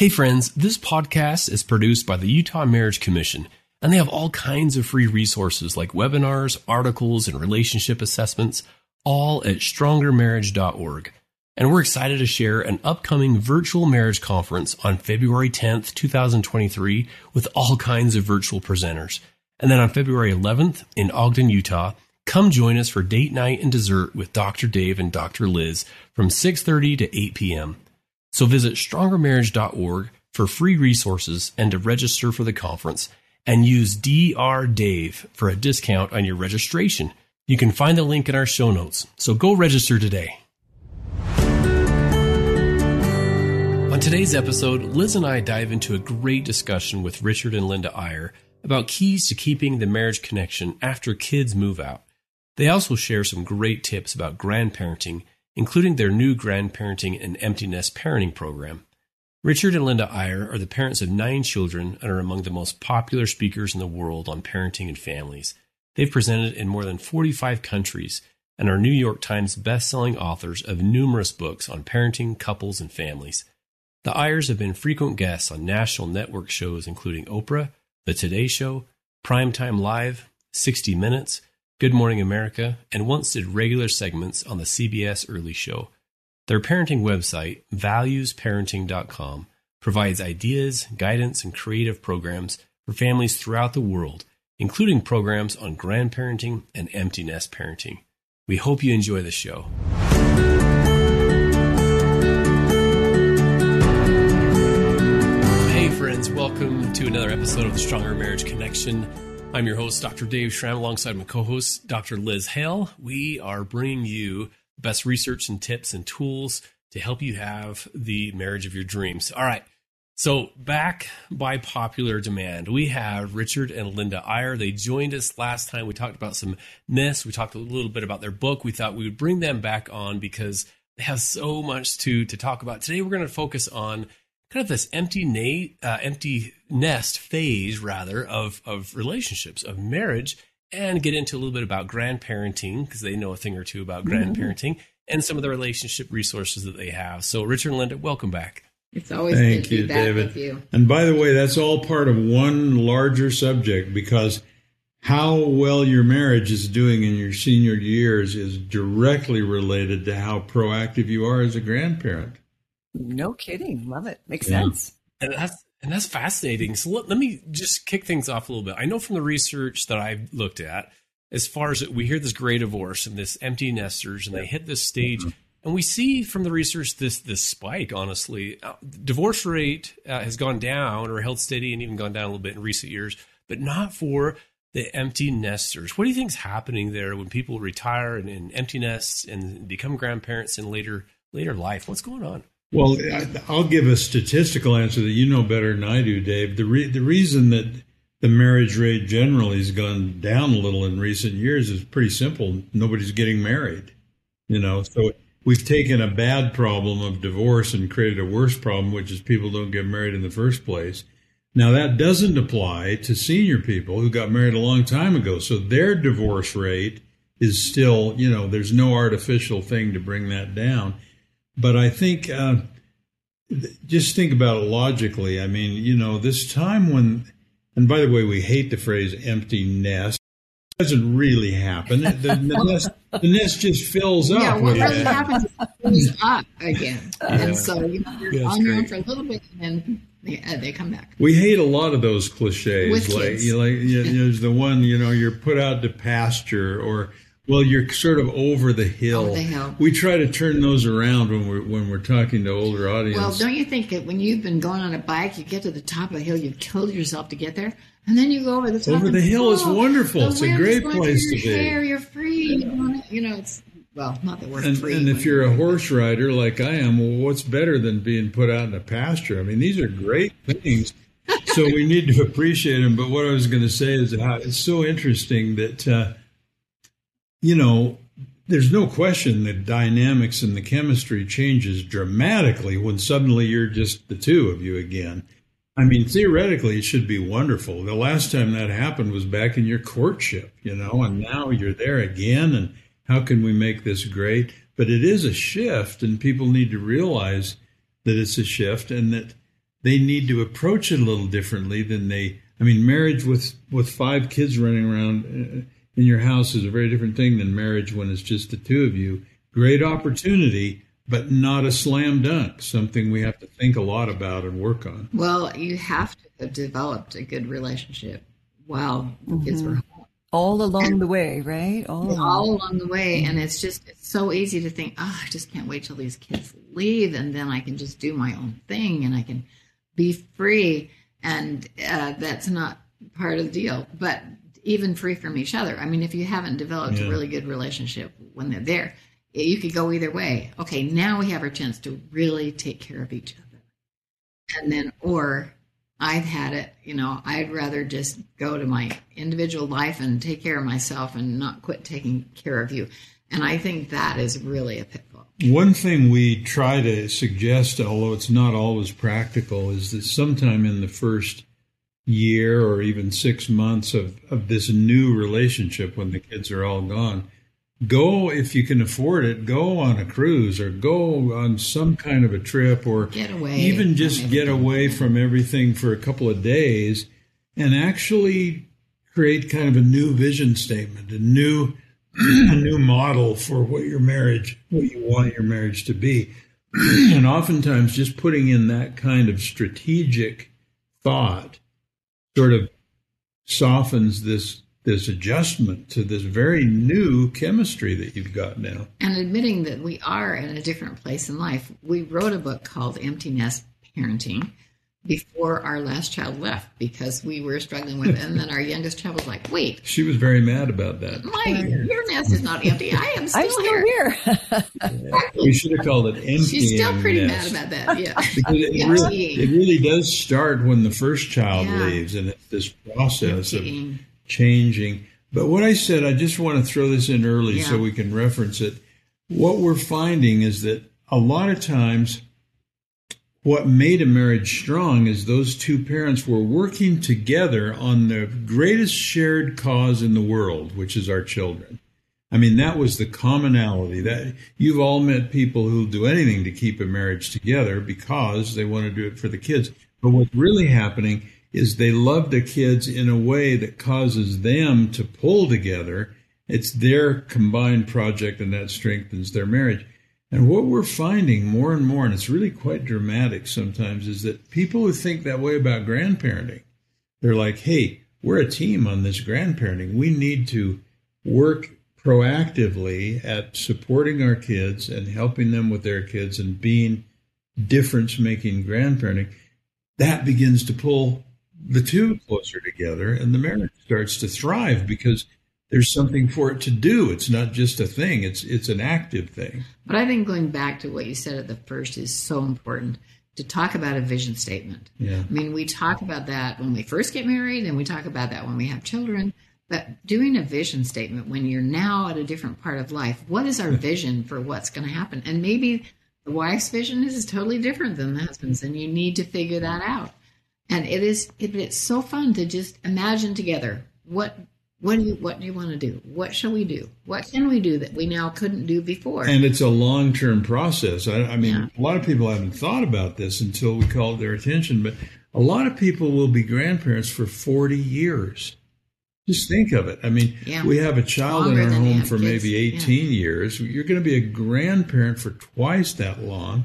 Hey, friends, this podcast is produced by the Utah Marriage Commission, and they have all kinds of free resources like webinars, articles, and relationship assessments, all at strongermarriage.org. And we're excited to share an upcoming virtual marriage conference on February 10th, 2023, with all kinds of virtual presenters. And then on February 11th in Ogden, Utah, come join us for date night and dessert with Dr. Dave and Dr. Liz from 6:30 to 8 p.m. So visit strongermarriage.org for free resources and to register for the conference and use DR Dave for a discount on your registration. You can find the link in our show notes. So go register today. On today's episode, Liz and I dive into a great discussion with Richard and Linda Eyre about keys to keeping the marriage connection after kids move out. They also share some great tips about grandparenting including their new grandparenting and empty nest parenting program. Richard and Linda Eyre are the parents of nine children and are among the most popular speakers in the world on parenting and families. They've presented in more than 45 countries and are New York Times best-selling authors of numerous books on parenting, couples, and families. The Eyres have been frequent guests on national network shows including Oprah, The Today Show, Primetime Live, 60 Minutes, Good Morning America, and once did regular segments on the CBS Early Show. Their parenting website, valuesparenting.com, provides ideas, guidance, and creative programs for families throughout the world, including programs on grandparenting and empty nest parenting. We hope you enjoy the show. Hey, friends, welcome to another episode of Stronger Marriage Connection. I'm your host, Dr. Dave Schramm, alongside my co host, Dr. Liz Hale. We are bringing you best research and tips and tools to help you have the marriage of your dreams. All right. So, back by popular demand, we have Richard and Linda Eyre. They joined us last time. We talked about some myths. We talked a little bit about their book. We thought we would bring them back on because they have so much to, to talk about. Today, we're going to focus on kind of this empty na- uh, empty nest phase rather of of relationships of marriage and get into a little bit about grandparenting because they know a thing or two about mm-hmm. grandparenting mm-hmm. and some of the relationship resources that they have. So Richard and Linda, welcome back. It's always thank you, David. You. And by the way, that's all part of one larger subject because how well your marriage is doing in your senior years is directly related to how proactive you are as a grandparent. No kidding. Love it. Makes yeah. sense. And that's and that's fascinating. So let, let me just kick things off a little bit. I know from the research that I've looked at, as far as we hear this gray divorce and this empty nesters, and they hit this stage, mm-hmm. and we see from the research this this spike. Honestly, uh, divorce rate uh, has gone down or held steady, and even gone down a little bit in recent years, but not for the empty nesters. What do you think is happening there when people retire and in empty nests and become grandparents in later later life? What's going on? Well, I'll give a statistical answer that you know better than I do, Dave. The re- the reason that the marriage rate generally has gone down a little in recent years is pretty simple. Nobody's getting married, you know. So we've taken a bad problem of divorce and created a worse problem, which is people don't get married in the first place. Now that doesn't apply to senior people who got married a long time ago. So their divorce rate is still, you know, there's no artificial thing to bring that down but I think uh, just think about it logically. I mean, you know, this time when, and by the way, we hate the phrase empty nest. It doesn't really happen. The, the, nest, the nest just fills up. Yeah, what really happens is it fills up again. Yeah. And so you know, you're on your own for a little bit and then they, uh, they come back. We hate a lot of those cliches. With like, kids. You know, like you know, there's the one, you know, you're put out to pasture or well, you're sort of over the hill. Over the hill. We try to turn those around when we're when we're talking to older audience. Well, don't you think that when you've been going on a bike, you get to the top of the hill, you've killed yourself to get there, and then you go over the top. Over the hill is wonderful. It's a great place to be. Hair, you're free. You know, it's well, not that we're and, free. And if you're a horse rider like I am, well, what's better than being put out in a pasture? I mean, these are great things. so we need to appreciate them. But what I was going to say is how it's so interesting that. Uh, you know, there's no question that dynamics and the chemistry changes dramatically when suddenly you're just the two of you again. I mean, theoretically, it should be wonderful. The last time that happened was back in your courtship, you know, and now you're there again. And how can we make this great? But it is a shift, and people need to realize that it's a shift and that they need to approach it a little differently than they. I mean, marriage with with five kids running around uh, in your house is a very different thing than marriage when it's just the two of you. Great opportunity, but not a slam dunk. Something we have to think a lot about and work on. Well, you have to have developed a good relationship while mm-hmm. kids were home. All along and, the way, right? All along. all along the way. And it's just it's so easy to think, oh, I just can't wait till these kids leave and then I can just do my own thing and I can be free. And uh, that's not part of the deal. But even free from each other. I mean, if you haven't developed yeah. a really good relationship when they're there, you could go either way. Okay, now we have our chance to really take care of each other. And then, or I've had it, you know, I'd rather just go to my individual life and take care of myself and not quit taking care of you. And I think that is really a pitfall. One thing we try to suggest, although it's not always practical, is that sometime in the first year or even six months of, of this new relationship when the kids are all gone, go if you can afford it go on a cruise or go on some kind of a trip or get away even just get away from everything for a couple of days and actually create kind of a new vision statement a new a new model for what your marriage what you want your marriage to be. And oftentimes just putting in that kind of strategic thought sort of softens this this adjustment to this very new chemistry that you've got now. And admitting that we are in a different place in life. We wrote a book called Empty Nest Parenting before our last child left because we were struggling with it. And then our youngest child was like, wait. She was very mad about that. My, your nest is not empty. I am still, I'm still here. here. We should have called it empty. She's still pretty nest. mad about that. Yeah. because it, yeah. really, it really does start when the first child yeah. leaves and it's this process of changing. But what I said, I just want to throw this in early yeah. so we can reference it. What we're finding is that a lot of times what made a marriage strong is those two parents were working together on the greatest shared cause in the world, which is our children. I mean, that was the commonality that you've all met people who'll do anything to keep a marriage together because they want to do it for the kids. But what's really happening is they love the kids in a way that causes them to pull together. It's their combined project and that strengthens their marriage. And what we're finding more and more, and it's really quite dramatic sometimes, is that people who think that way about grandparenting, they're like, hey, we're a team on this grandparenting. We need to work proactively at supporting our kids and helping them with their kids and being difference making grandparenting. That begins to pull the two closer together and the marriage starts to thrive because there's something for it to do. It's not just a thing, it's it's an active thing. But I think going back to what you said at the first is so important to talk about a vision statement. Yeah. I mean, we talk about that when we first get married and we talk about that when we have children, but doing a vision statement when you're now at a different part of life, what is our vision for what's going to happen? And maybe the wife's vision is totally different than the husband's and you need to figure that out. And it is it, it's so fun to just imagine together what what do you what do you want to do? What shall we do? What can we do that we now couldn't do before? And it's a long term process. I, I mean, yeah. a lot of people haven't thought about this until we called their attention, but a lot of people will be grandparents for forty years. Just think of it. I mean, yeah. we have a child Longer in our home for kids. maybe 18 yeah. years. You're going to be a grandparent for twice that long.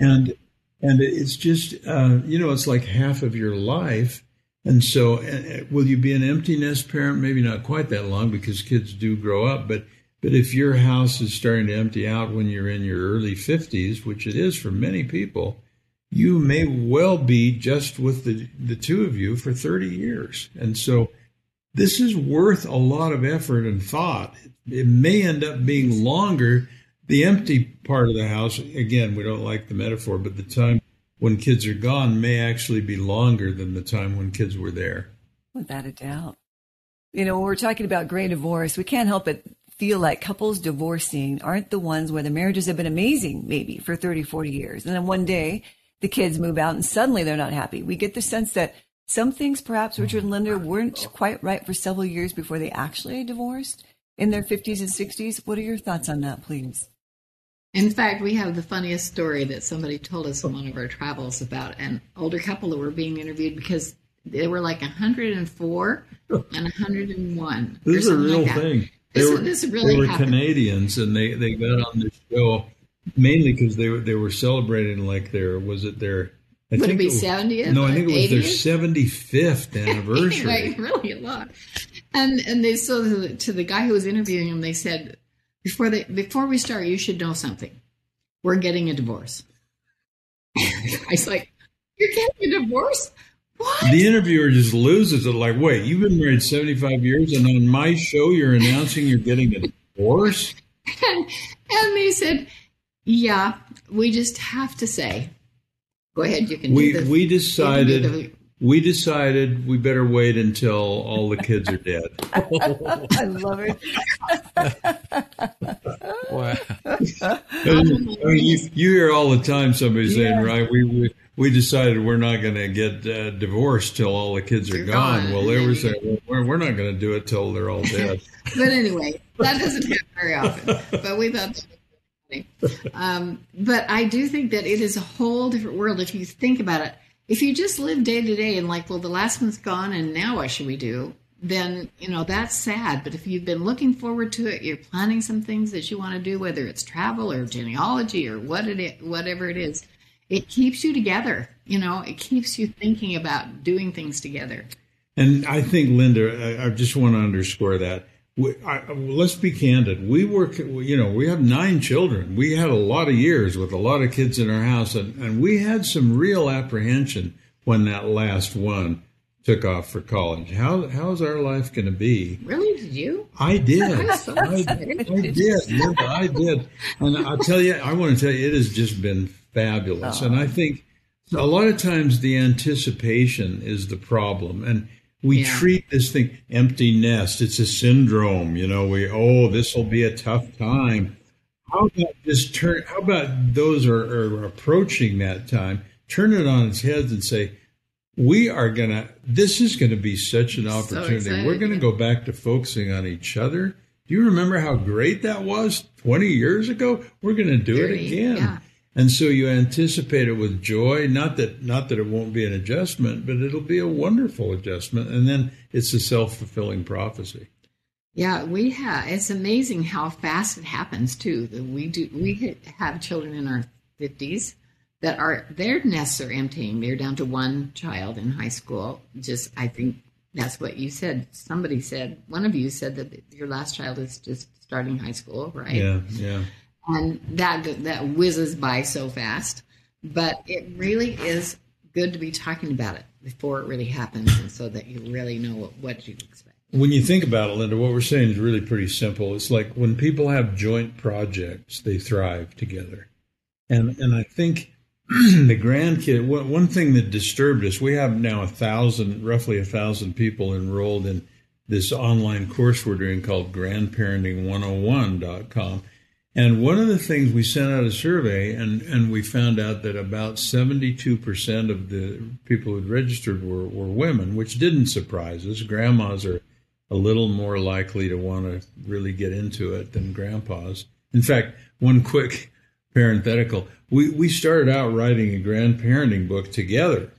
And and it's just, uh, you know, it's like half of your life and so, uh, will you be an empty nest parent? Maybe not quite that long because kids do grow up. But but if your house is starting to empty out when you're in your early 50s, which it is for many people, you may well be just with the, the two of you for 30 years. And so, this is worth a lot of effort and thought. It may end up being longer. The empty part of the house, again, we don't like the metaphor, but the time when kids are gone may actually be longer than the time when kids were there. Without a doubt. You know, when we're talking about gray divorce, we can't help but feel like couples divorcing aren't the ones where the marriages have been amazing, maybe for 30, 40 years. And then one day the kids move out and suddenly they're not happy. We get the sense that some things perhaps Richard and Linda weren't quite right for several years before they actually divorced in their 50s and 60s. What are your thoughts on that, please? In fact, we have the funniest story that somebody told us in one of our travels about an older couple that were being interviewed because they were like 104 and 101. This is a real like thing. This, they were, this really they were happened. Canadians, and they, they got on the show mainly because they were they were celebrating like their was it their I Would it be 70th? No, I think it was their seventy fifth anniversary. Anyway, really a lot. And and they so to the, to the guy who was interviewing him, they said before they before we start, you should know something. We're getting a divorce. I guy's like, "You're getting a divorce? What?" The interviewer just loses it. Like, wait, you've been married seventy five years, and on my show, you're announcing you're getting a divorce. and, and they said, "Yeah, we just have to say." Go ahead, you can. We do the, we you can do decided we decided we better wait until all the kids are dead. I love it. Wow. I mean, you, you hear all the time somebody saying, right, we, we, we decided we're not going to get uh, divorced till all the kids are They're gone. gone. Well, they were saying, well, we're, we're not going to do it till they're all dead. but anyway, that doesn't happen very often. But we thought that was funny. Um, but I do think that it is a whole different world if you think about it. If you just live day to day and like, well, the last one's gone, and now what should we do? Then you know that's sad. But if you've been looking forward to it, you're planning some things that you want to do, whether it's travel or genealogy or what it is, whatever it is. It keeps you together. You know, it keeps you thinking about doing things together. And I think, Linda, I, I just want to underscore that. We, I, let's be candid. We work, you know, we have nine children. We had a lot of years with a lot of kids in our house, and, and we had some real apprehension when that last one took off for college. How how's our life going to be? Really, did you? I did. So I, I did. Linda, I did. And I'll tell you, I want to tell you, it has just been fabulous. And I think a lot of times the anticipation is the problem. And we Yeah. treat this thing empty nest. It's a syndrome. You know, we, oh, this will be a tough time. How about just turn, how about those are, are approaching that time, turn it on its head and say, we are going to, this is going to be such an opportunity. excited, We're going to go back to focusing on each other. Do you remember how great that was 20 years ago? We're going to do it again. yeah. And so you anticipate it with joy, not that not that it won't be an adjustment, but it'll be a wonderful adjustment and then it's a self-fulfilling prophecy. Yeah, we have. It's amazing how fast it happens too. That we do. We have children in our fifties that are their nests are emptying. They're down to one child in high school. Just, I think that's what you said. Somebody said. One of you said that your last child is just starting high school, right? Yeah, yeah. And that that whizzes by so fast. But it really is good to be talking about it before it really happens, and so that you really know what, what you expect. When you think about it, Linda, what we're saying is really pretty simple. It's like when people have joint projects, they thrive together. And and I think the grandkid one, one thing that disturbed us, we have now a thousand, roughly a thousand people enrolled in this online course we're doing called grandparenting101.com. And one of the things we sent out a survey and, and we found out that about 72% of the people who'd registered were, were women, which didn't surprise us. Grandmas are a little more likely to want to really get into it than grandpas. In fact, one quick parenthetical, we, we started out writing a grandparenting book together.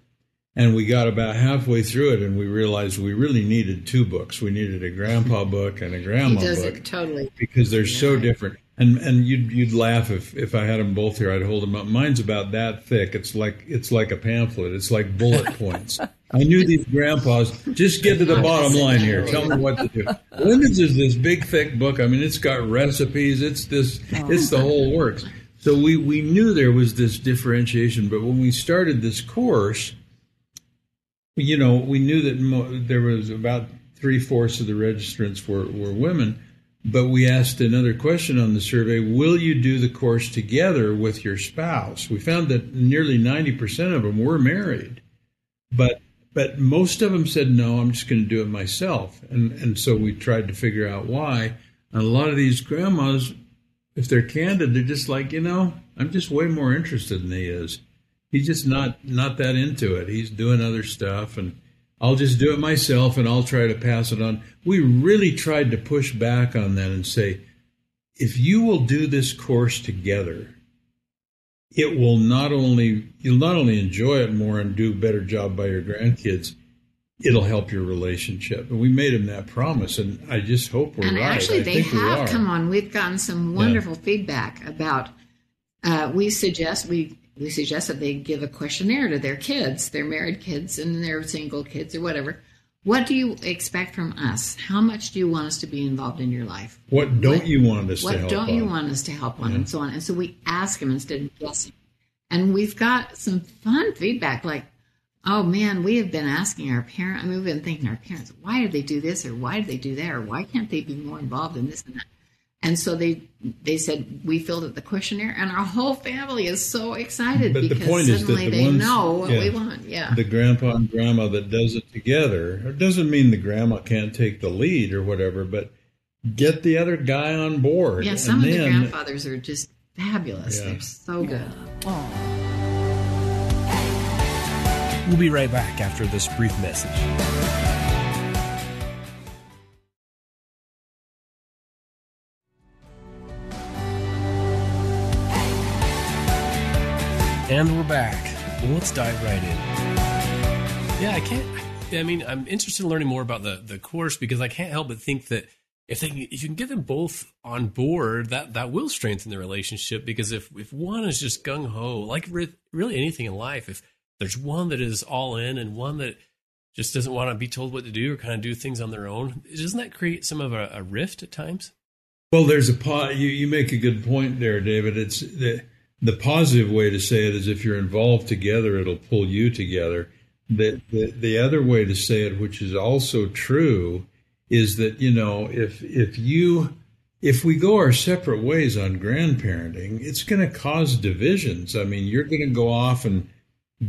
And we got about halfway through it and we realized we really needed two books. We needed a grandpa book and a grandma does book it totally. because they're so different. And and you'd you'd laugh if, if I had them both here. I'd hold them up. Mine's about that thick. It's like it's like a pamphlet. It's like bullet points. I knew these grandpas. Just get to the bottom line here. Tell me what to do. Linda's is this big thick book. I mean, it's got recipes. It's this. Oh. It's the whole works. So we we knew there was this differentiation. But when we started this course, you know, we knew that mo- there was about three fourths of the registrants were, were women, but we asked another question on the survey Will you do the course together with your spouse? We found that nearly 90% of them were married, but but most of them said, No, I'm just going to do it myself. And, and so we tried to figure out why. And a lot of these grandmas, if they're candid, they're just like, you know, I'm just way more interested than he is he's just not not that into it. He's doing other stuff, and I'll just do it myself, and I'll try to pass it on. We really tried to push back on that and say, if you will do this course together, it will not only you'll not only enjoy it more and do a better job by your grandkids, it'll help your relationship. And we made them that promise, and I just hope we're and right. actually, I they think we have come on. We've gotten some wonderful feedback about. Uh, we suggest we we suggest that they give a questionnaire to their kids, their married kids and their single kids or whatever. What do you expect from us? How much do you want us to be involved in your life? What don't What- you want us to What help don't you on? want us to help on, Yeah. and so on. And so we ask them instead of guessing. And we've got some fun feedback, like, "Oh man, we have been asking our parents, I mean, we've been thinking our parents, why did they do this, or why did they do that, or why can't they be more involved in this and that?" And so they they said we filled out the questionnaire, and our whole family is so excited But the because point is that suddenly the they ones- know what yeah. we want. Yeah, the grandpa and grandma that does it together. It doesn't mean the grandma can't take the lead or whatever, but get the other guy on board. yeah. Some and of the grandfathers are just fabulous. Yeah. They're so good. Oh, We'll be right back after this brief message. And we're back. Well, let's dive right in. Yeah, I can't. I mean, I'm interested in learning more about the the course because I can't help but think that if they if you can get them both on board, that that will strengthen the relationship. Because if if one is just gung ho, like re- really anything in life, if there's one that is all in and one that just doesn't want to be told what to do or kind of do things on their own, doesn't that create some of a, a rift at times? Well, there's a pot. you, you make a good point there, David. It's the the positive way to say it is if you're involved together, it'll pull you together. The, the the other way to say it, which is also true, is that you know if if you if we go our separate ways on grandparenting, it's going to cause divisions. I mean, you're going to go off and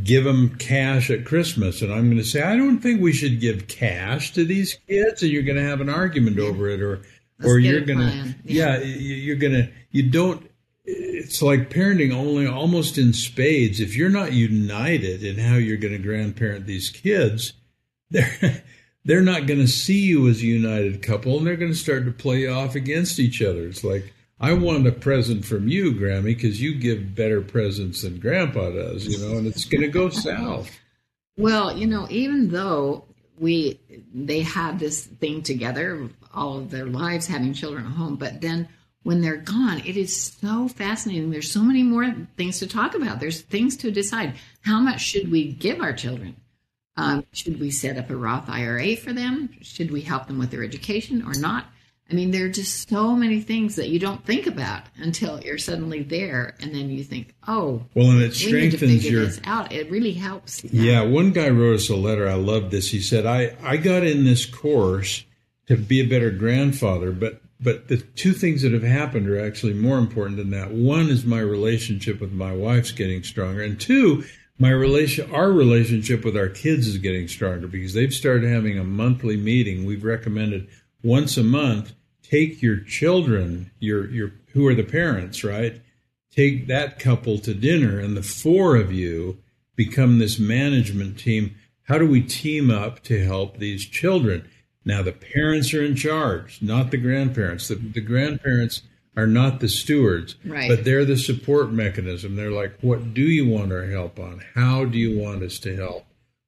give them cash at Christmas, and I'm going to say I don't think we should give cash to these kids, and you're going to have an argument over it, or Let's or you're going to yeah, Yeah. you're going to you don't. It's like parenting only almost in spades. If you're not united in how you're going to grandparent these kids, they're they're not going to see you as a united couple, and they're going to start to play off against each other. It's like I want a present from you, Grammy, because you give better presents than Grandpa does, you know, and it's going to go south. Well, you know, even though we they had this thing together all of their lives having children at home, but then when they're gone, it is so fascinating. There's so many more things to talk about. There's things to decide. How much should we give our children? Um, should we set up a Roth IRA for them? Should we help them with their education or not? I mean, there are just so many things that you don't think about until you're suddenly there, and then you think, "Oh, Well, and it we need to strengthens your out." It really helps. Yeah, one guy wrote us a letter. I love this. He said, "I I got in this course to be a better grandfather, but but the two things that have happened are actually more important than that. One is my relationship with my wife's getting stronger, and two, my relation our relationship with our kids is getting stronger because they've started having a monthly meeting. We've recommended once a month take your children, your your who are the parents, right? Take that couple to dinner and the four of you become this management team. How do we team up to help these children? Now, the parents are in charge, not the grandparents. The, the grandparents are not the stewards, Right. but they're the support mechanism. They're like, what do you want our help on? How do you want us to help?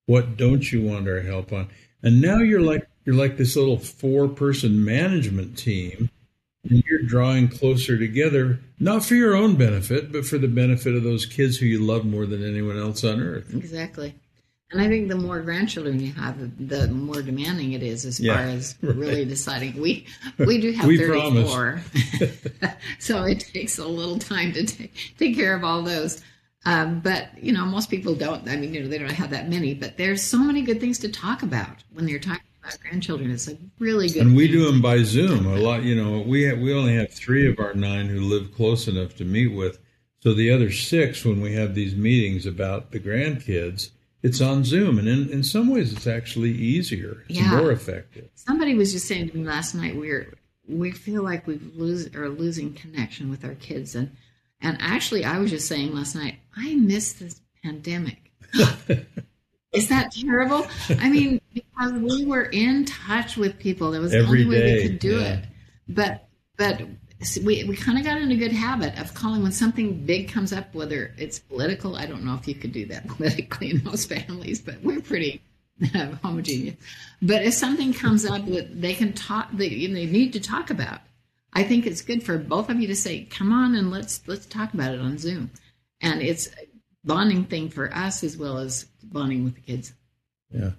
What don't you want our help on? And now you're like you're like this little four person management team and you're drawing closer together, not for your own benefit, but for the benefit of those kids who you love more than anyone else on earth. Exactly. And I think the more grandchildren you have, the more demanding it is as Yeah, far as right. really deciding. We we do have We 34, so it takes a little time to take, take care of all those. Um, but you know, most people don't. I mean, you know, they don't have that many. But there's so many good things to talk about when you're talking about grandchildren. It's a really good. And we do them by Zoom. A lot, you know, we have, we only have three of our nine who live close enough to meet with. So the other six, when we have these meetings about the grandkids, it's on Zoom, and in, in some ways, it's actually easier. It's Yeah. more effective. Somebody was just saying to me last night we're we feel like we've lose are losing connection with our kids and and actually I was just saying last night I miss this pandemic. Is that terrible? I mean, because we were in touch with people. That was the Every only way day, we could do yeah. it. But but we, we kind of got in a good habit of calling when something big comes up, whether it's political. I don't know if you could do that politically in most families, but we're pretty uh, homogeneous. But if something comes up that they can talk, they, you know, they need to talk about, I think it's good for both of you to say, "Come on and let's let's talk about it on Zoom," and it's a bonding thing for us as well as bonding with the kids. Yeah.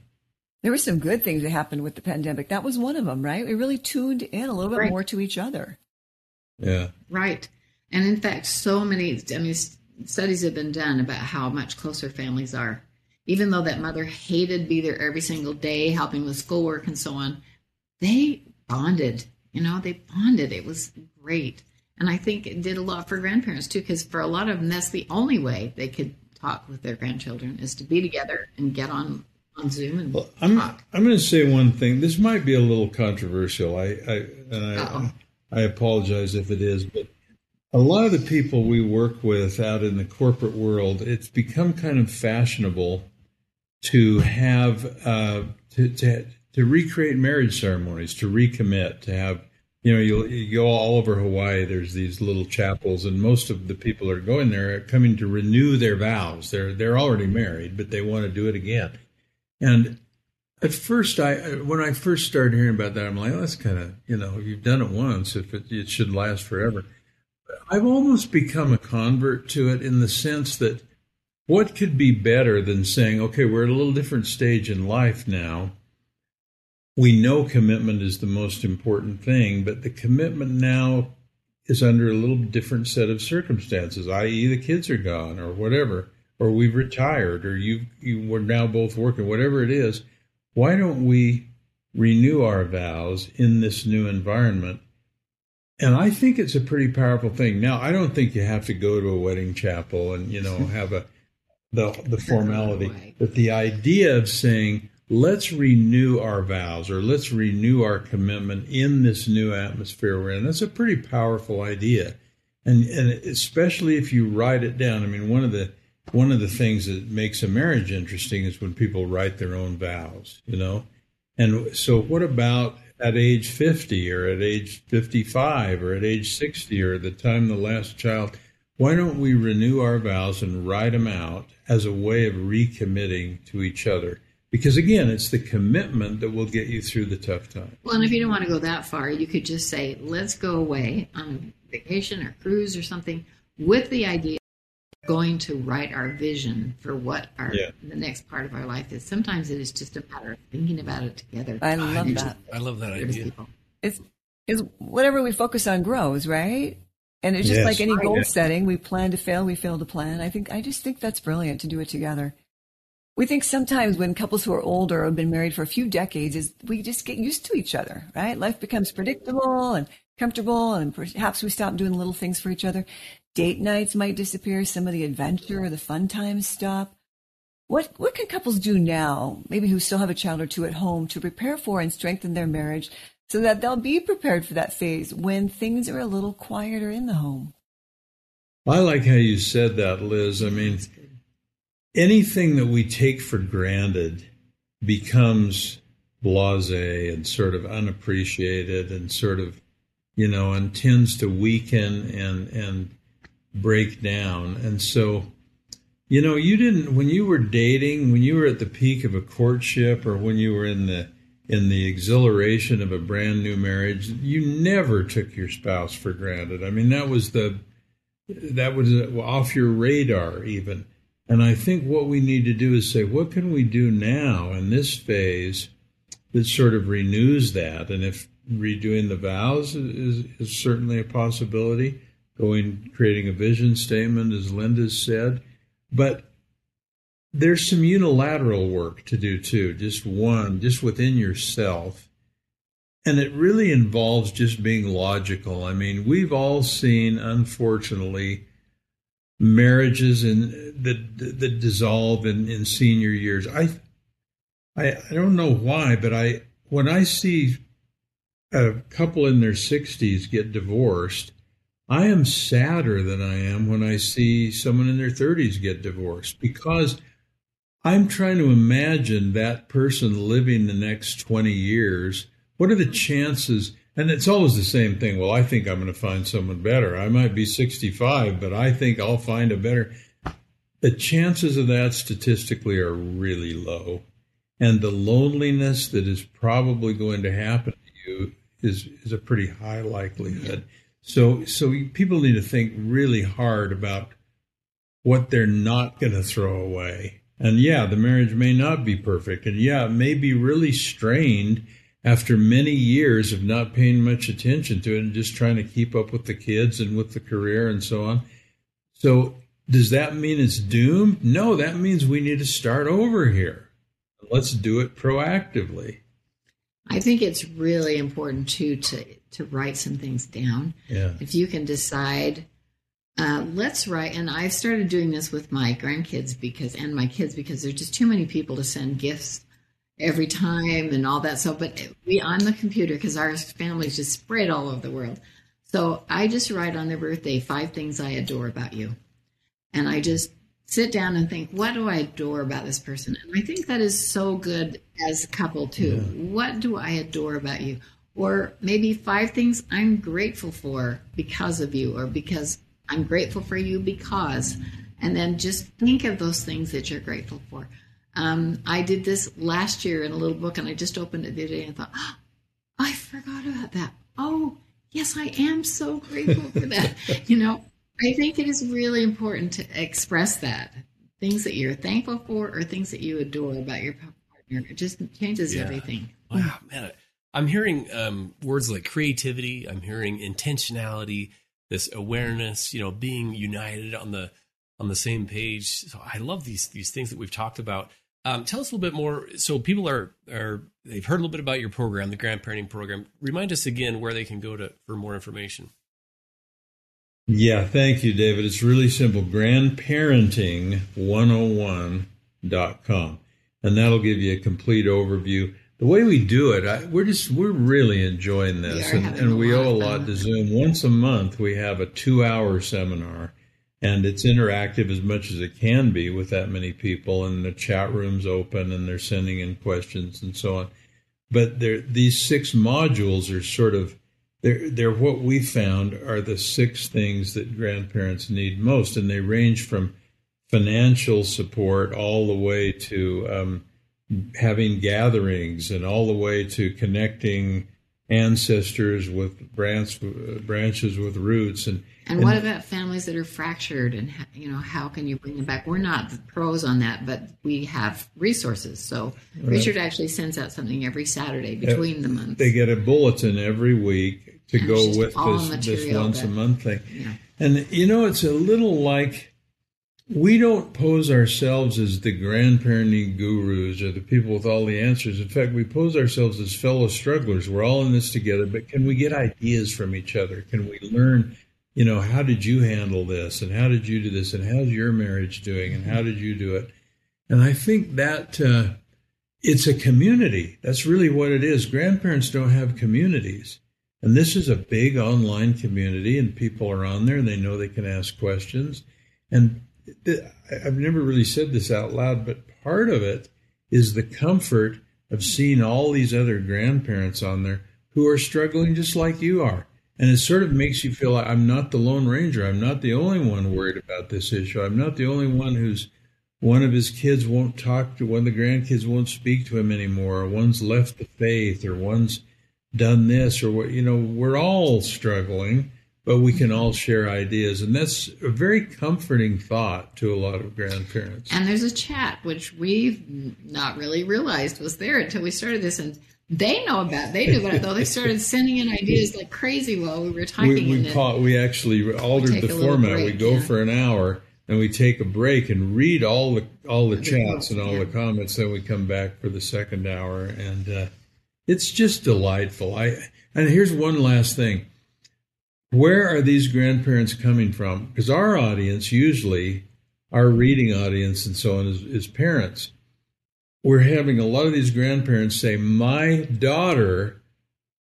There were some good things that happened with the pandemic. That was one of them, right? We really tuned in a little bit Right. more to each other. Yeah. Right. And in fact, so many, I mean, studies have been done about how much closer families are. Even though that mother hated to be there every single day, helping with schoolwork and so on, they bonded. You know, they bonded. It was great. And I think it did a lot for grandparents too, because for a lot of them, that's the only way they could talk with their grandchildren is to be together and get on on Zoom and Well, I'm talk. I'm going to say one thing. This might be a little controversial. I, I and I Uh-oh. I apologize if it is, but a lot of the people we work with out in the corporate world, it's become kind of fashionable to have uh, to, to to recreate marriage ceremonies, to recommit, to have you know you you go all over Hawaii. There's these little chapels, and most of the people that are going there are coming to renew their vows. They're they're already married, but they want to do it again. And at first, I when I first started hearing about that, I'm like, oh, that's kind of you know, you've done it once. If it, it should last forever. I've almost become a convert to it in the sense that what could be better than saying, okay, we're at a little different stage in life now. We know commitment is the most important thing, but the commitment now is under a little different set of circumstances, i.e., the kids are gone or whatever, or we've retired, or you you we're now both working, whatever it is. Why don't we renew our vows in this new environment? And I think it's a pretty powerful thing. Now, I don't think you have to go to a wedding chapel and you know have a the the formality, but the idea of saying let's renew our vows or let's renew our commitment in this new atmosphere we're in. That's a pretty powerful idea, and and especially if you write it down. I mean, one of the one of the things that makes a marriage interesting is when people write their own vows. You know, and so what about at age 50 or at age 55 or at age 60 or the time the last child? Why don't we renew our vows and write them out as a way of recommitting to each other? Because again, it's the commitment that will get you through the tough time. Well, and if you don't want to go that far, you could just say, let's go away on vacation or cruise or something with the idea going to write our vision for what our Yeah. the next part of our life is. Sometimes it is just a matter of thinking about it together. I love You're that. I love that idea. people. It's, it's whatever we focus on grows, right? And it's just Yes. like any Right. goal setting, we plan to fail, we fail to plan. I think I just think that's brilliant to do it together. We think sometimes when couples who are older have been married for a few decades is we just get used to each other, right? Life becomes predictable and comfortable and perhaps we stop doing little things for each other. Date nights might disappear, some of the adventure or the fun times stop. What what can couples do now, maybe who still have a child or two at home, to prepare for and strengthen their marriage so that they'll be prepared for that phase when things are a little quieter in the home? I like how you said that, Liz. I mean, anything that we take for granted becomes blase and sort of unappreciated and sort of, you know, and tends to weaken and and break down. And so, you know, you didn't when you were dating, when you were at the peak of a courtship or when you were in the in the exhilaration of a brand new marriage, you never took your spouse for granted. I mean, that was the that was off your radar even. And I think what we need to do is say, what can we do now in this phase that sort of renews that? And if redoing the vows is, is certainly a possibility, going creating a vision statement, as Linda said, but there's some unilateral work to do too, just one, just within yourself. And it really involves just being logical. I mean, we've all seen, unfortunately, marriages in that that dissolve in, in senior years. I, I I don't know why, but I when I see a couple in their sixties get divorced, I am sadder than I am when I see someone in their thirties get divorced because I'm trying to imagine that person living the next 20 years. What are the chances? And it's always the same thing. Well, I think I'm going to find someone better. I might be 65, but I think I'll find a better. The chances of that statistically are really low. And the loneliness that is probably going to happen to you is, is a pretty high likelihood. So, so people need to think really hard about what they're not going to throw away. And yeah, the marriage may not be perfect. And yeah, it may be really strained after many years of not paying much attention to it and just trying to keep up with the kids and with the career and so on. So, does that mean it's doomed? No, that means we need to start over here. Let's do it proactively. I think it's really important too to to write some things down. Yeah. If you can decide, uh, let's write. And I've started doing this with my grandkids because and my kids because there's just too many people to send gifts every time and all that. So, but we on the computer because our family's just spread all over the world. So I just write on their birthday five things I adore about you, and I just sit down and think, what do I adore about this person? And I think that is so good as a couple too. Yeah. What do I adore about you? Or maybe five things I'm grateful for because of you, or because I'm grateful for you because, and then just think of those things that you're grateful for. Um, I did this last year in a little book, and I just opened it the other day and thought, oh, I forgot about that. Oh, yes, I am so grateful for that. you know, I think it is really important to express that things that you're thankful for or things that you adore about your partner. It just changes yeah. everything. Wow, man. I'm hearing um, words like creativity. I'm hearing intentionality, this awareness. You know, being united on the on the same page. So I love these these things that we've talked about. Um, tell us a little bit more. So people are are they've heard a little bit about your program, the grandparenting program. Remind us again where they can go to for more information. Yeah, thank you, David. It's really simple. Grandparenting101.com. And that'll give you a complete overview. The way we do it, I, we're just we're really enjoying this, we and, and we owe a lot to Zoom. Once a month, we have a two-hour seminar and it's interactive as much as it can be with that many people and the chat room's open and they're sending in questions and so on but these six modules are sort of they're, they're what we found are the six things that grandparents need most and they range from financial support all the way to um, having gatherings and all the way to connecting ancestors with branch, branches with roots and and, and what about families that are fractured and you know how can you bring them back? We're not the pros on that but we have resources. So right. richard actually sends out something every saturday between the months. They get a bulletin every week to and go with this, this once a month thing. Yeah. and you know it's a little like we don't pose ourselves as the grandparenting gurus or the people with all the answers. In fact, we pose ourselves as fellow strugglers. We're all in this together, but can we get ideas from each other? Can we learn, you know, how did you handle this? And how did you do this? And how's your marriage doing? And how did you do it? And I think that uh, it's a community. That's really what it is. Grandparents don't have communities. And this is a big online community, and people are on there they know they can ask questions. And I've never really said this out loud, but part of it is the comfort of seeing all these other grandparents on there who are struggling just like you are. And it sort of makes you feel like I'm not the Lone Ranger. I'm not the only one worried about this issue. I'm not the only one who's one of his kids won't talk to one of the grandkids won't speak to him anymore, or one's left the faith, or one's done this, or what you know, we're all struggling but we can all share ideas. And that's a very comforting thought to a lot of grandparents. And there's a chat, which we've not really realized was there until we started this. And they know about They knew about it, though. They started sending in ideas like crazy while we were talking We, we, call, we actually altered the format. Break, we go yeah. for an hour. And we take a break and read all the all the, the chats and all yeah. the comments. Then we come back for the second hour, and uh, it's just delightful. I and here's one last thing where are these grandparents coming from? Because our audience, usually our reading audience and so on, is, is parents. We're having a lot of these grandparents say, My daughter,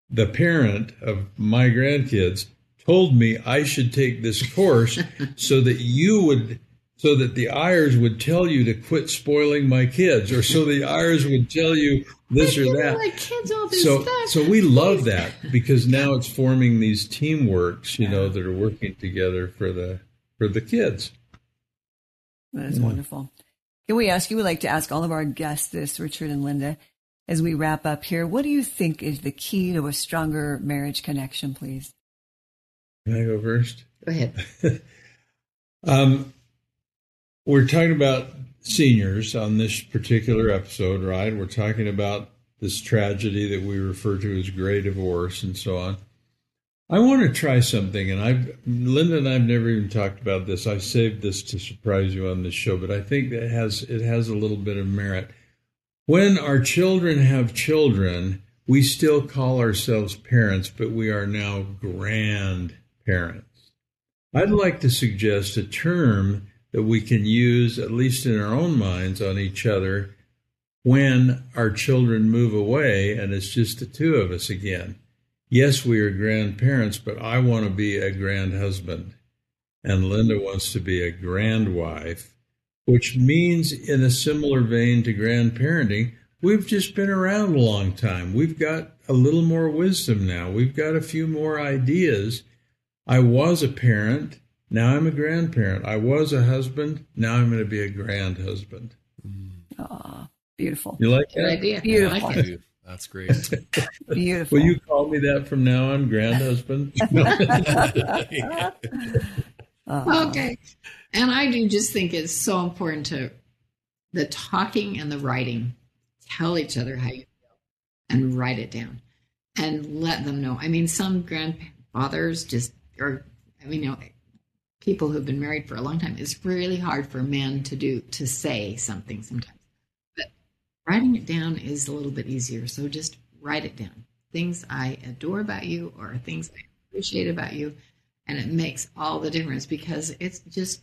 the parent of my grandkids, told me I should take this course so that you would so that the Eyres would tell you to quit spoiling my kids, or so the Eyres would tell you this or that. Like kids all this so, stuff. so we love that because now it's forming these teamworks, you know, that are working together for the for the kids. That is wonderful. Can we ask you? We like to ask all of our guests this, Richard and Linda, as we wrap up here. What do you think is the key to a stronger marriage connection, please? Can I go first? Go ahead. Um, we're talking about seniors on this particular episode, right? We're talking about this tragedy that we refer to as gray divorce and so on. I want to try something, and I've Linda and I've never even talked about this. I saved this to surprise you on this show, but I think that has it has a little bit of merit. When our children have children, we still call ourselves parents, but we are now grandparents. I'd like to suggest a term that we can use, at least in our own minds, on each other when our children move away and it's just the two of us again. Yes, we are grandparents, but I want to be a grand husband, and Linda wants to be a grand wife, which means, in a similar vein to grandparenting, we've just been around a long time. We've got a little more wisdom now. We've got a few more ideas. I was a parent. Now I'm a grandparent. I was a husband. Now I'm going to be a grand husband. Ah, beautiful. You like Good that? idea. Beautiful. I like it. That's great. Beautiful. Will you call me that from now on, grand husband? Ah, Okay. And I do just think it's so important to the talking and the writing. Tell each other how you feel and write it down and let them know. I mean, some grandfathers just, or, I mean, you know, people who've been married for a long time, it's really hard for men to do, to say something sometimes. But writing it down is a little bit easier. So just write it down. Things I adore about you or things I appreciate about you. And it makes all the difference because it's just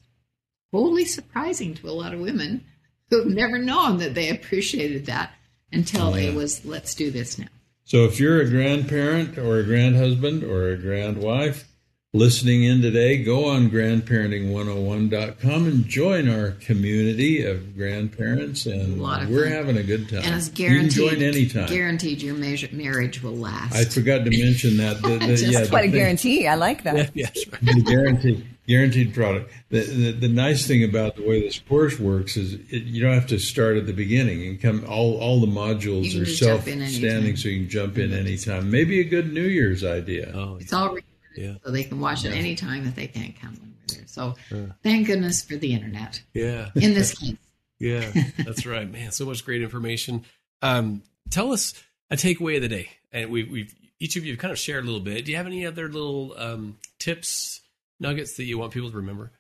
totally surprising to a lot of women who've never known that they appreciated that until oh, it was, let's do this now. So if you're a grandparent or a grandhusband or a grandwife listening in today, go on grandparenting101.com and join our community of grandparents and A lot of we're fun. having a good time. And it's guaranteed. you can guaranteed, join anytime. guaranteed your marriage will last. I forgot to mention that. The, the, Just yeah, That's quite a the thing- guarantee. I like that. yes, right. the guaranteed guaranteed product. The, the the nice thing about the way this course works is it, you don't have to start at the beginning and come. All all the modules are self standing, so you can jump in anytime. Maybe a good New Year's idea. Oh, it's all recorded, Yeah. so they can watch it anytime that they can't come when we're there. So thank goodness for the internet yeah. in this case. Yeah, that's right, man. So much great information. Um, tell us a takeaway of the day, and we, we've each of you have kind of shared a little bit. Do you have any other little um, tips, nuggets that you want people to remember?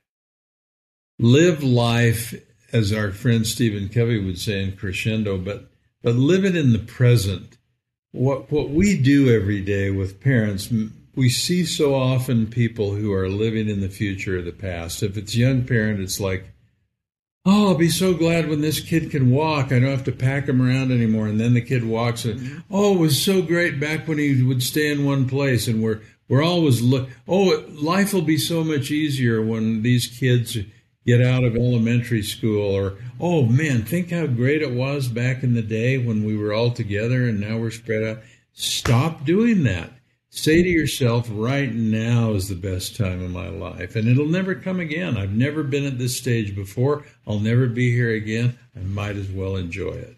Live life, as our friend Stephen Covey would say in Crescendo, but but live it in the present. What what we do every day with parents, m- we see so often people who are living in the future or the past. If it's a young parent, it's like, oh, I'll be so glad when this kid can walk. I don't have to pack him around anymore. And then the kid walks, and mm-hmm. oh, it was so great back when he would stay in one place. And we're we're always look. Oh, life will be so much easier when these kids get out of elementary school. Or oh man, think how great it was back in the day when we were all together, and now we're spread out. Stop doing that. Say to yourself, right now is the best time of my life, and it'll never come again. I've never been at this stage before. I'll never be here again. I might as well enjoy it.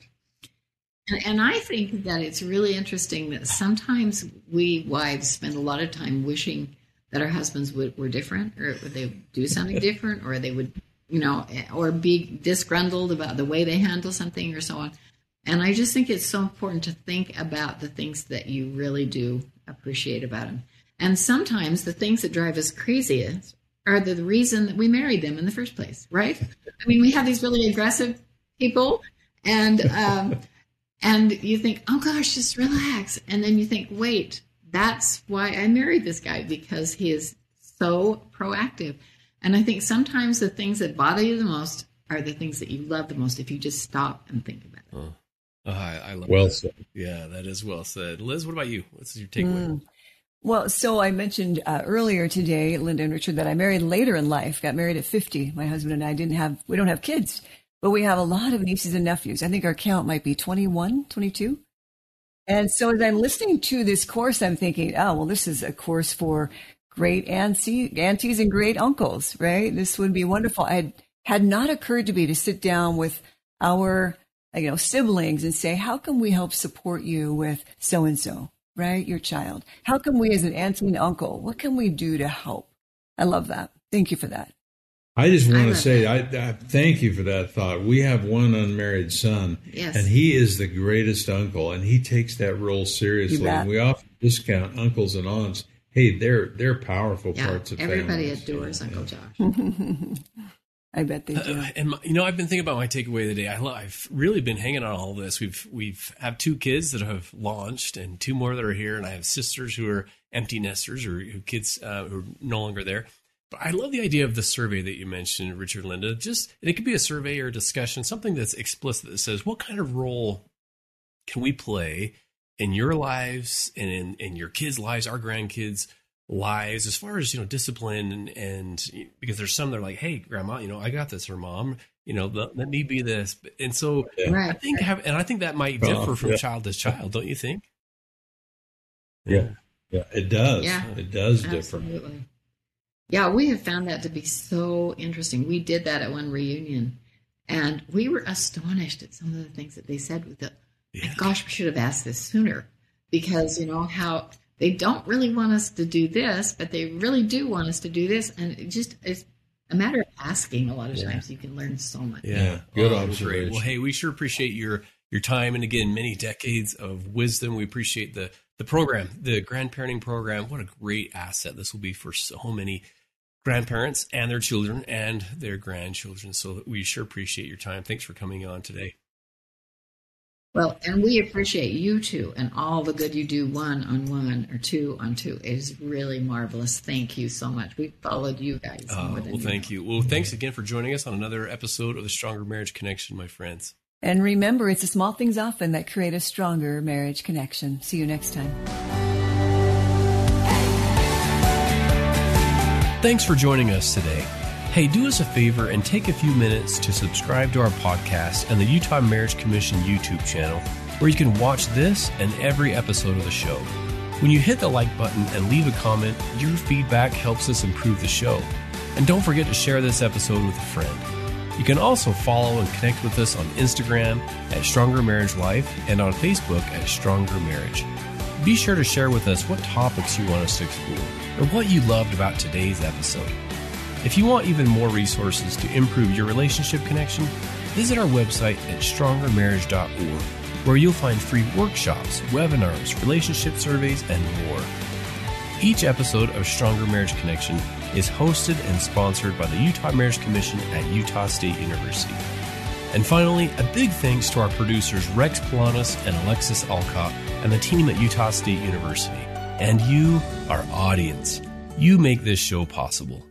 And, and I think that it's really interesting that sometimes we wives spend a lot of time wishing that our husbands would, were different or would they do something different or they would, you know, or be disgruntled about the way they handle something or so on. And I just think it's so important to think about the things that you really do appreciate about them. And sometimes the things that drive us craziest are the reason that we married them in the first place, right? I mean, we have these really aggressive people and, um, and you think, oh gosh, just relax. And then you think, wait, that's why I married this guy because he is so proactive. And I think sometimes the things that bother you the most are the things that you love the most if you just stop and think about it. Oh, I, I love Well that. said. Yeah, that is well said. Liz, what about you? What's your takeaway? Mm. Well, so I mentioned uh, earlier today, Linda and Richard, that I married later in life. Got married at 50. My husband and I didn't have, we don't have kids, but we have a lot of nieces and nephews. I think our count might be 21, 22. And so as I'm listening to this course, I'm thinking, oh, well, this is a course for great auntie, aunties and great uncles, right? This would be wonderful. I had, had not occurred to me to sit down with our, you know, siblings and say, how can we help support you with so and so, right? Your child. How can we, as an auntie and uncle, what can we do to help? I love that. Thank you for that. I just want to say, I, I, thank you for that thought. We have one unmarried son, Yes. and he is the greatest uncle, and he takes that role seriously. And we often discount uncles and aunts. Hey, they're they're powerful Yeah, parts of family. everybody families. adores Yeah. Uncle Josh. I bet they do. Uh, and my, you know, I've been thinking about my takeaway of the day. I, I've really been hanging on all this. We've we've have two kids that have launched, and two more that are here, and I have sisters who are empty nesters or who kids uh, who are no longer there. But I love the idea of the survey that you mentioned, Richard Linda. Just it could be a survey or a discussion, something that's explicit that says what kind of role can we play in your lives and in, in your kids' lives, our grandkids' lives, as far as you know, discipline and, and because there's some that are like, hey, grandma, you know, I got this, or mom, you know, let, let me be this, and so I think have, and I think that might differ from yeah. child to child, don't you think? Yeah. Yeah, it does. Yeah. it does differ. Yeah, we have found that to be so interesting. We did that at one reunion, and we were astonished at some of the things that they said. With the, Yeah. gosh, we should have asked this sooner, because you know how they don't really want us to do this, but they really do want us to do this, and it just it's a matter of asking. A lot of times, you can learn so much. Yeah, good Oh, great. observation. Well, hey, we sure appreciate your your time and again many decades of wisdom. We appreciate the the program, the grandparenting program. What a great asset this will be for so many grandparents and their children and their grandchildren. So we sure appreciate your time. Thanks for coming on today. Well, and we appreciate you too, and all the good you do one on one or two on two. It is really marvelous. Thank you so much. We followed you guys. Uh, than well, you thank know. you. Well, thanks again for joining us on another episode of the Stronger Marriage Connection, my friends. And remember, it's the small things often that create a stronger marriage connection. See you next time. Thanks for joining us today. Hey, do us a favor and take a few minutes to subscribe to our podcast and the Utah Marriage Commission YouTube channel, where you can watch this and every episode of the show. When you hit the like button and leave a comment, your feedback helps us improve the show. And don't forget to share this episode with a friend. You can also follow and connect with us on Instagram at Stronger Marriage Life and on Facebook at Stronger Marriage. Be sure to share with us what topics you want us to explore or what you loved about today's episode. If you want even more resources to improve your relationship connection, visit our website at strongermarriage.org, where you'll find free workshops, webinars, relationship surveys, and more. Each episode of Stronger Marriage Connection is hosted and sponsored by the Utah Marriage Commission at Utah State University. And finally, a big thanks to our producers Rex Polanis and Alexis Alcott and the team at Utah State University. And you, our audience. You make this show possible.